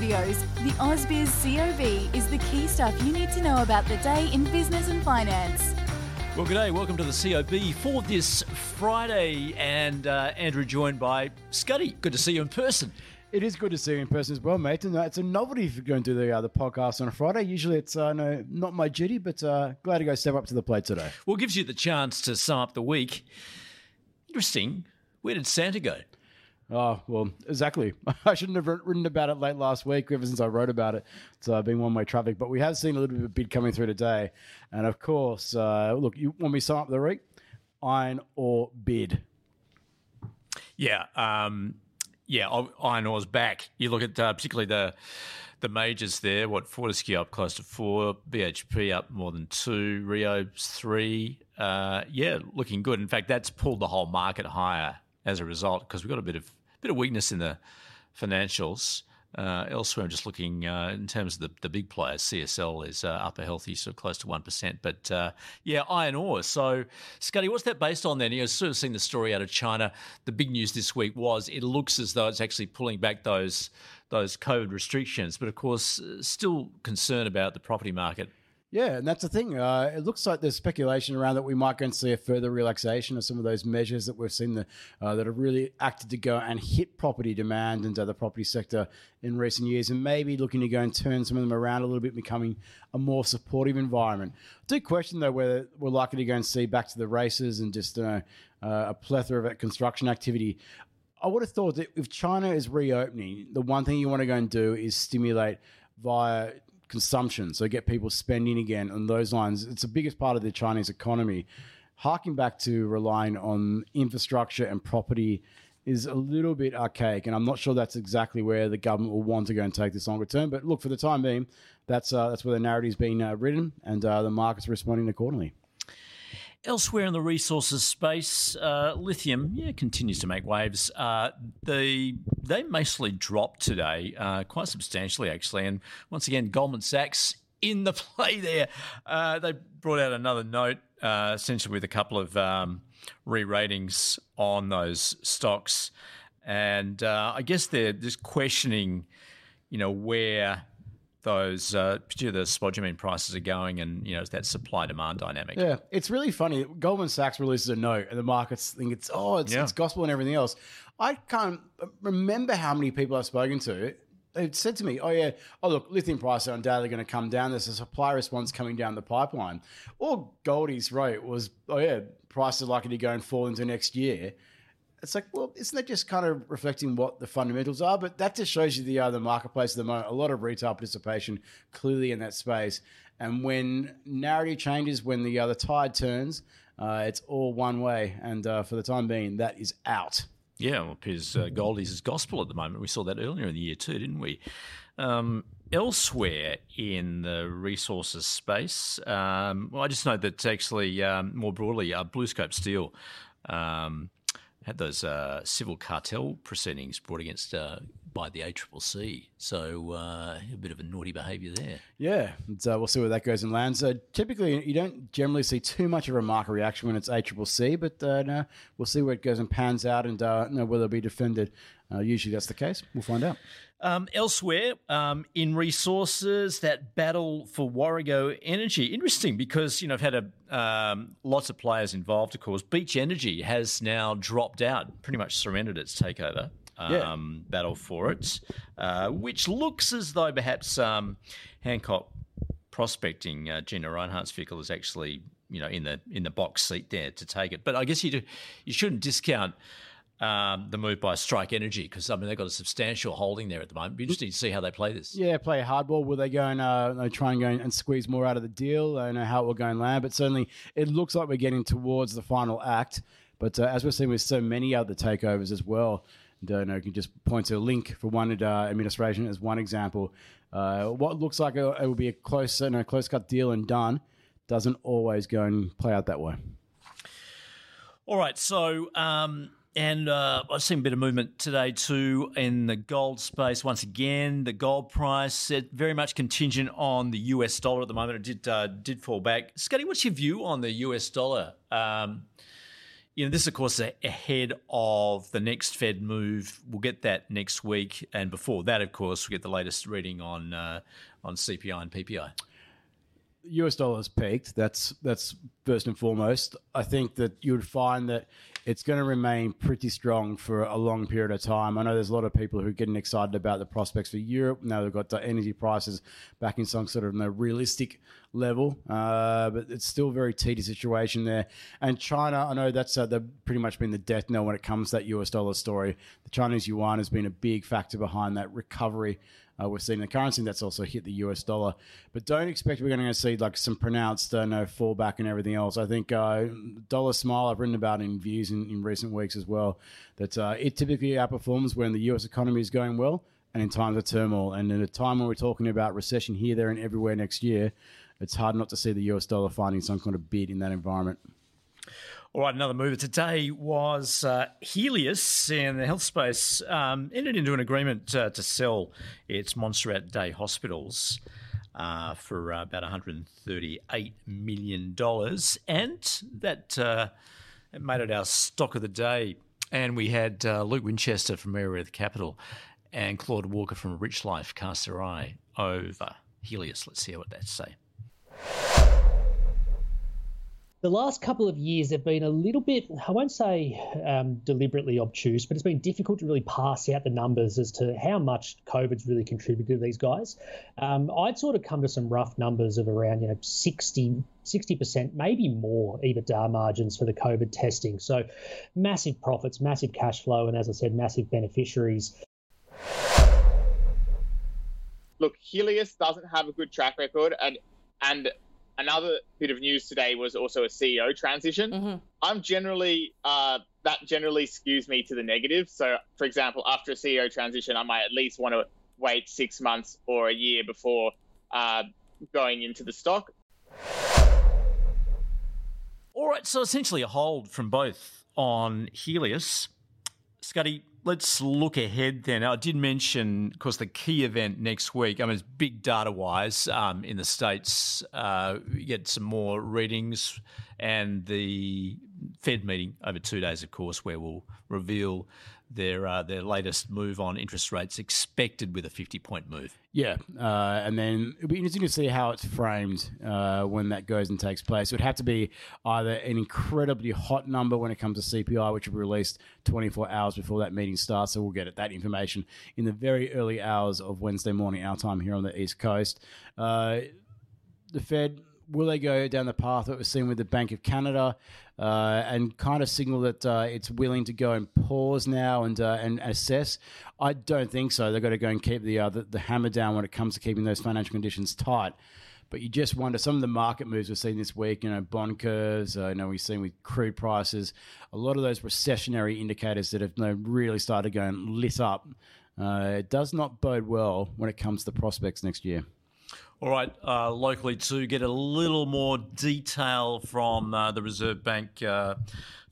Studios, the AusBiz COB is the key stuff you need to know about the day in business and finance. Well, good day. Welcome to the COB for this Friday. And uh, Andrew joined by Scotty. Good to see you in person. It is good to see you in person as well, mate. And uh, it's a novelty for going to the uh, the podcast on a Friday. Usually, it's uh, no, not my duty, but uh, glad to go step up to the plate today. Well, it gives you the chance to sum up the week. Interesting. Where did Santa go? Oh, well, exactly. I shouldn't have written about it late last week ever since I wrote about it. It's uh, been one way traffic, but we have seen a little bit of bid coming through today. And of course, uh, look, you want me to sum up the week? Iron ore bid. Yeah. Um, yeah, iron ore's back. You look at uh, particularly the the majors there. What Fortescue up close to four, BHP up more than two, Rio three. Uh, yeah, looking good. In fact, that's pulled the whole market higher as a result because we've got a bit of bit of weakness in the financials. Uh, elsewhere, I'm just looking uh, in terms of the, the big players. CSL is uh, up a healthy, sort of close to 1%. But uh, yeah, iron ore. So, Scotty, what's that based on then? You've sort of seen the story out of China. The big news this week was it looks as though it's actually pulling back those those COVID restrictions, but of course, still concern about the property market yeah, and that's the thing. Uh, it looks like there's speculation around that we might go and see a further relaxation of some of those measures that we've seen the, uh, that have really acted to go and hit property demand into the property sector in recent years, and maybe looking to go and turn some of them around a little bit, becoming a more supportive environment. I do question though whether we're likely to go and see back to the races and just uh, a plethora of construction activity. I would have thought that if China is reopening, the one thing you want to go and do is stimulate via consumption, so get people spending again on those lines. It's the biggest part of the Chinese economy. Harking back to relying on infrastructure and property is a little bit archaic, and I'm not sure that's exactly where the government will want to go and take this longer term. But look, for the time being, that's uh, that's where the narrative's been uh, written, and uh, the market's responding accordingly. Elsewhere in the resources space, uh, lithium yeah continues to make waves. Uh, they they mostly dropped today, uh, quite substantially actually. And once again, Goldman Sachs in the play there. Uh, they brought out another note, uh, essentially with a couple of um, re-ratings on those stocks, and uh, I guess they're just questioning, you know, where those, uh, particularly the spodumene prices are going, and you know it's that supply demand dynamic. Yeah, it's really funny. Goldman Sachs releases a note, and the markets think it's oh, it's, yeah. it's gospel and everything else. I can't remember how many people I've spoken to. They've said to me, "Oh yeah, oh look, lithium prices are undoubtedly going to come down. There's a supply response coming down the pipeline." All Goldie's wrote was, "Oh yeah, prices are likely to go and fall into next year." It's like, well, isn't that just kind of reflecting what the fundamentals are? But that just shows you the other marketplace at the moment. A lot of retail participation clearly in that space. And when narrative changes, when the other tide turns, uh, it's all one way. And uh, for the time being, that is out. Yeah, well, because uh, gold is gospel at the moment. We saw that earlier in the year too, didn't we? Um, elsewhere in the resources space, um, well, I just know that actually um, more broadly, uh, BlueScope Steel um, had those uh, civil cartel proceedings brought against uh, by the ACCC. So uh, a bit of a naughty behaviour there. Yeah, uh, we'll see where that goes and lands. So typically, you don't generally see too much of a market reaction when it's ACCC, but uh, no, we'll see where it goes and pans out and uh, know, whether it'll be defended. usually that's the case. We'll find out. Um, elsewhere um, in resources, that battle for Warrego Energy. Interesting because, you know, I've had a, um, lots of players involved, of course. Beach Energy has now dropped out, pretty much surrendered its takeover yeah. Um, battle for it, uh, which looks as though perhaps um, Hancock Prospecting, uh, Gina Rinehart's vehicle, is actually, you know, in the in the box seat there to take it. But I guess you do, you shouldn't discount um, the move by Strike Energy because I mean they've got a substantial holding there at the moment. Be interesting to see how they play this. Yeah, play hardball. Will they go and uh, they try and go and squeeze more out of the deal? I don't know how it will go and land, but certainly it looks like we're getting towards the final act. But uh, as we're seeing with so many other takeovers as well, don't know, you can just point to a link for one uh, administration as one example. Uh, what looks like it will be a close, you know, close cut deal and done doesn't always go and play out that way. All right, so um, and uh, I've seen a bit of movement today too in the gold space. Once again, the gold price it very much contingent on the US dollar at the moment. It did uh, did fall back. Scotty, what's your view on the US dollar? Um, you know, this of course ahead of the next Fed move. We'll get that next week, and before that, of course, we get the latest reading on uh, on CPI and PPI. US dollar has peaked. That's that's first and foremost. I think that you would find that it's going to remain pretty strong for a long period of time. I know there's a lot of people who are getting excited about the prospects for Europe. Now they've got the energy prices back in some sort of you know, realistic level, uh, but it's still a very teety situation there. And China, I know that's uh, pretty much been the death knell when it comes to that US dollar story. The Chinese yuan has been a big factor behind that recovery uh, we're seeing the currency that's also hit the US dollar. But don't expect we're going to see like some pronounced uh, no fallback and everything else. I think uh, dollar smile I've written about in views in, in recent weeks as well that uh, it typically outperforms when the US economy is going well and in times of turmoil. And in a time when we're talking about recession here, there, and everywhere next year, it's hard not to see the US dollar finding some kind of bid in that environment. All right, another mover today was uh, Healius in the health space um, entered into an agreement uh, to sell its Montserrat Day hospitals uh, for uh, about $138 million. And that uh, made it our stock of the day. And we had uh, Luke Winchester from Mereweth Capital and Claude Walker from Rich Life cast their eye over Healius. Let's see what they say the last couple of years have been a little bit, I won't say um, deliberately obtuse, but it's been difficult to really pass out the numbers as to how much COVID's really contributed to these guys. Um, I'd sort of come to some rough numbers of around, you know, 60, 60%, maybe more EBITDA margins for the COVID testing. So massive profits, massive cash flow, and as I said, massive beneficiaries. Look, Healius doesn't have a good track record, and and another bit of news today was also a CEO transition. Mm-hmm. I'm generally uh, that generally skews me to the negative. So, for example, after a CEO transition, I might at least want to wait six months or a year before uh, going into the stock. All right, so essentially a hold from both on Healius. Scotty, let's look ahead then. I did mention, of course, the key event next week. I mean, it's big data wise um, in the States. Uh, we get some more readings and the Fed meeting over two days, of course, where we'll reveal their uh, their latest move on interest rates expected with a 50 point move. Yeah, uh, and then it'll be interesting to see how it's framed uh, when that goes and takes place. It would have to be either an incredibly hot number when it comes to CPI, which will be released 24 hours before that meeting starts. So we'll get that information in the very early hours of Wednesday morning, our time here on the East Coast. Uh, the Fed will they go down the path that we've seen with the Bank of Canada uh, and kind of signal that uh, it's willing to go and pause now and uh, and assess? I don't think so. They've got to go and keep the, uh, the, the hammer down when it comes to keeping those financial conditions tight. But you just wonder some of the market moves we've seen this week. You know, bond curves. Uh, you know, we've seen with crude prices. A lot of those recessionary indicators that have you know, really started going lit up. Uh, it does not bode well when it comes to the prospects next year. All right, uh, locally to get a little more detail from uh, the Reserve Bank. Uh,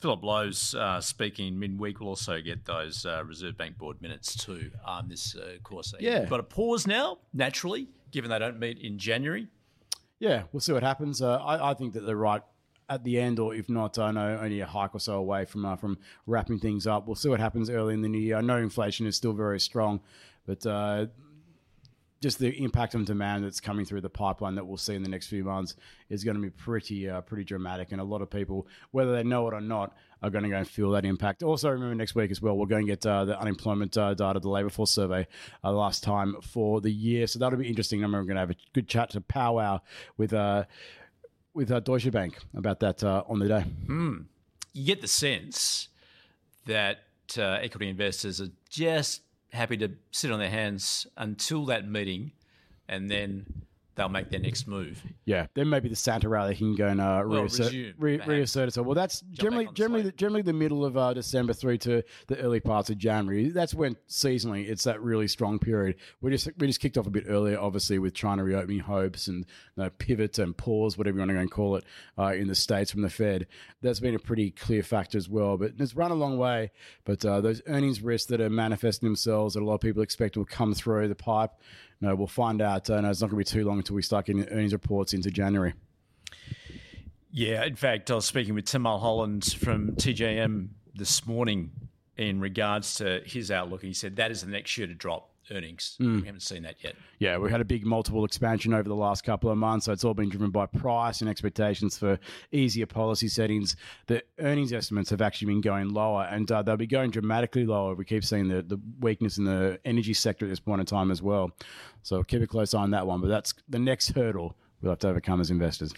Philip Lowe's uh, speaking midweek. We'll also get those uh, Reserve Bank board minutes too. Um, this uh, course, yeah, got a pause now naturally, given they don't meet in January. Yeah, we'll see what happens. I, I, think that they're right at the end, or if not, I know only a hike or so away from from wrapping things up. We'll see what happens early in the new year. I know inflation is still very strong, but just the impact on demand that's coming through the pipeline that we'll see in the next few months is going to be pretty uh, pretty dramatic, and a lot of people, whether they know it or not, are going to go and feel that impact. Also, remember next week as well, we're going to get uh, the unemployment uh, data, the labour force survey, uh, last time for the year, so that'll be interesting. I'm going to have a good chat to powwow with uh, with uh, Deutsche Bank about that on the day. Mm. You get the sense that uh, equity investors are just happy to sit on their hands until that meeting, and then they'll make their next move. Yeah, then maybe the Santa rally can go and uh, Well, reassert, resume, re- reassert itself. Well, that's generally the generally the, generally the middle of uh, December through to the early parts of January. That's when seasonally it's that really strong period. We just we just kicked off a bit earlier, obviously with China reopening hopes and you know, pivot and pause, whatever you want to go and call it, uh, in the states from the Fed. That's been a pretty clear factor as well. But it's run a long way. But uh, those earnings risks that are manifesting themselves that a lot of people expect will come through the pipe. No, we'll find out. Uh, no, it's not going to be too long until we start getting earnings reports into January. Yeah, in fact, I was speaking with Tim Mulholland from TJM this morning in regards to his outlook, and he said that is the next shoe to drop earnings. We haven't seen that yet. Yeah, we had a big multiple expansion over the last couple of months. So it's all been driven by price and expectations for easier policy settings. The earnings estimates have actually been going lower, and uh, they'll be going dramatically lower. We keep seeing the, the weakness in the energy sector at this point in time as well. So keep a close eye on that one. But that's the next hurdle we'll have to overcome as investors.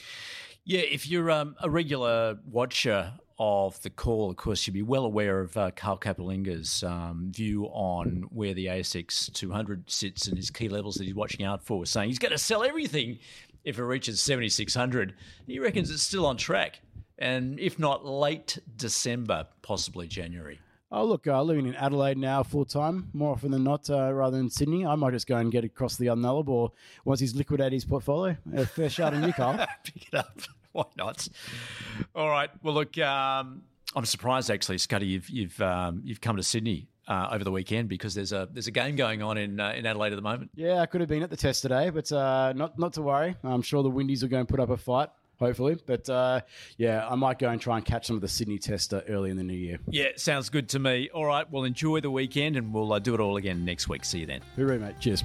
Yeah, if you're um, a regular watcher of the call, of course, you'll be well aware of uh, Carl Capolingua's um, view on where the ASX 200 sits and his key levels that he's watching out for, saying he's going to sell everything if it reaches 7,600. He reckons it's still on track, and if not late December, possibly January. Oh, look, uh, living in Adelaide now full time, more often than not, uh, rather than Sydney. I might just go and get across the unknowable or once he's liquidated his portfolio. A fair shout on you, Carl. Pick it up. Why not? All right. Well, look, um, I'm surprised actually, Scotty, you've you've um, you've come to Sydney uh, over the weekend because there's a there's a game going on in uh, in Adelaide at the moment. Yeah, I could have been at the test today, but uh, not not to worry. I'm sure the Windies are going to put up a fight, hopefully. But uh, yeah, I might go and try and catch some of the Sydney test uh, early in the new year. Yeah, sounds good to me. All right. Well, enjoy the weekend, and we'll uh, do it all again next week. See you then. Hooroo, mate. Cheers.